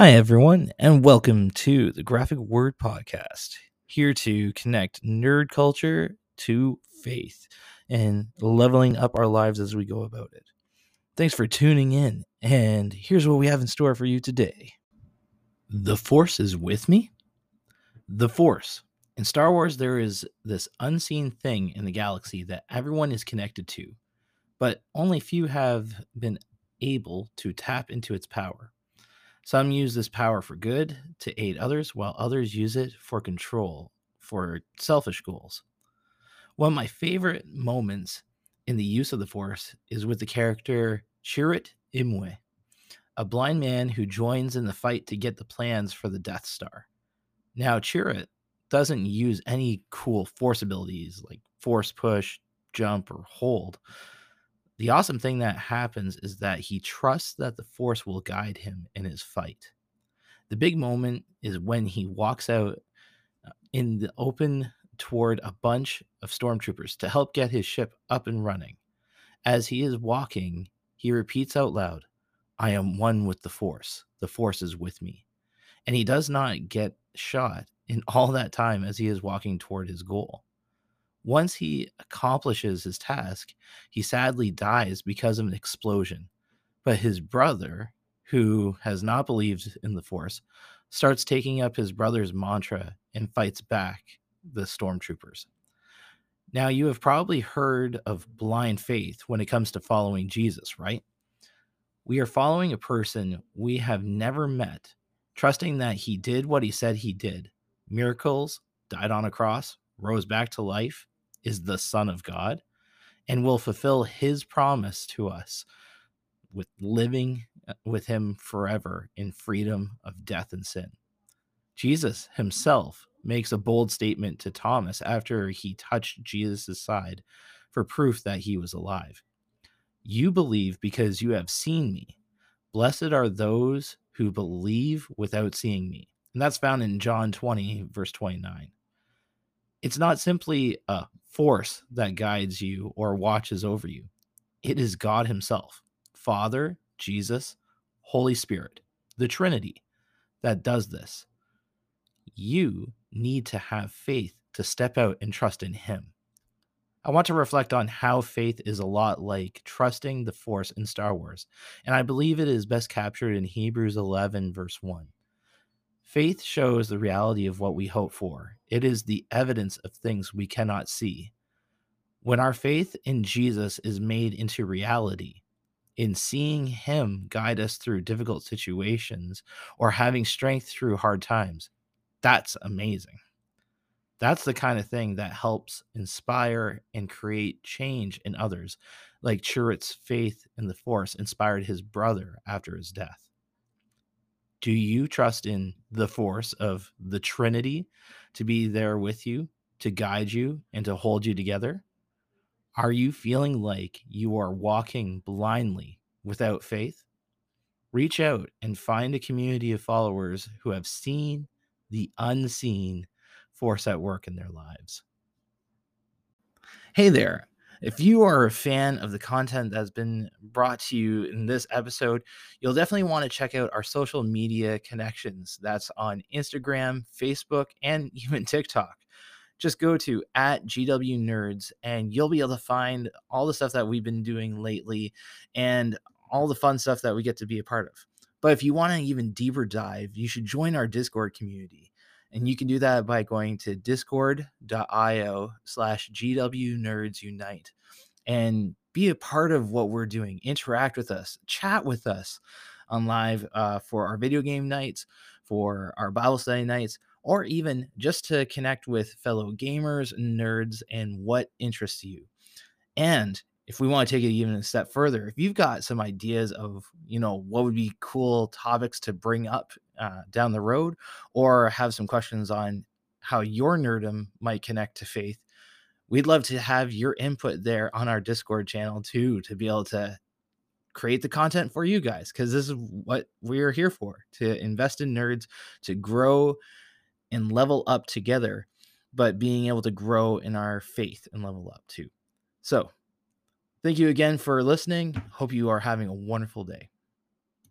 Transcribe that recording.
Hi, everyone, and welcome to the Graphic Word Podcast, here to connect nerd culture to faith and leveling up our lives as we go about it. Thanks for tuning in, and here's what we have in store for you today The Force is with me? The Force. In Star Wars, there is this unseen thing in the galaxy that everyone is connected to, but only few have been able to tap into its power. Some use this power for good to aid others, while others use it for control, for selfish goals. One of my favorite moments in the use of the Force is with the character Chirrut Imwe, a blind man who joins in the fight to get the plans for the Death Star. Now, Chirrut doesn't use any cool Force abilities like Force Push, Jump, or Hold the awesome thing that happens is that he trusts that the Force will guide him in his fight. The big moment is when he walks out uh, in the open toward a bunch of stormtroopers to help get his ship up and running. As he is walking, he repeats out loud, I am one with the Force. The Force is with me. And he does not get shot in all that time as he is walking toward his goal. Once he accomplishes his task, he sadly dies because of an explosion. But his brother, who has not believed in the Force, starts taking up his brother's mantra and fights back the stormtroopers. Now, you have probably heard of blind faith when it comes to following Jesus, right? We are following a person we have never met, trusting that he did what he said he did miracles, died on a cross, rose back to life, is the Son of God, and will fulfill his promise to us with living uh, with him forever in freedom of death and sin. Jesus himself makes a bold statement to Thomas after he touched Jesus' side for proof that he was alive. You believe because you have seen me. Blessed are those who believe without seeing me. And that's found in John 20, verse 29 it's not simply a force that guides you or watches over you. It is God Himself, Father, Jesus, Holy Spirit, the Trinity that does this. You need to have faith to step out and trust in Him. I want to reflect on how faith is a lot like trusting the Force in Star Wars, and I believe it is best captured in Hebrews 11, verse 1. Faith shows the reality of what we hope for. It is the evidence of things we cannot see. When our faith in Jesus is made into reality, in seeing Him guide us through difficult situations or having strength through hard times, that's amazing. That's the kind of thing that helps inspire and create change in others, like Chirrut's faith in the Force inspired his brother after his death do you trust in the force of the Trinity to be there with you, to guide you, and to hold you together? Are you feeling like you are walking blindly without faith? Reach out and find a community of followers who have seen the unseen force at work in their lives. Hey there. If you are a fan of the content that's been brought to you in this episode, you'll definitely want to check out our social media connections. That's on Instagram, Facebook, and even TikTok. Just go to at GW Nerds and you'll be able to find all the stuff that we've been doing lately and all the fun stuff that we get to be a part of. But if you want an even deeper dive, you should join our Discord community. And you can do that by going to discord.io slash GW Nerds Unite and be a part of what we're doing. Interact with us, chat with us on live uh, for our video game nights, for our Bible study nights, or even just to connect with fellow gamers, nerds, and what interests you. And if we want to take it even a step further, if you've got some ideas of, you know, what would be cool topics to bring up uh, down the road, or have some questions on how your nerdum might connect to faith, we'd love to have your input there on our Discord channel too, to be able to create the content for you guys, because this is what we're here for to invest in nerds, to grow and level up together, but being able to grow in our faith and level up too. So, Thank you again for listening. Hope you are having a wonderful day.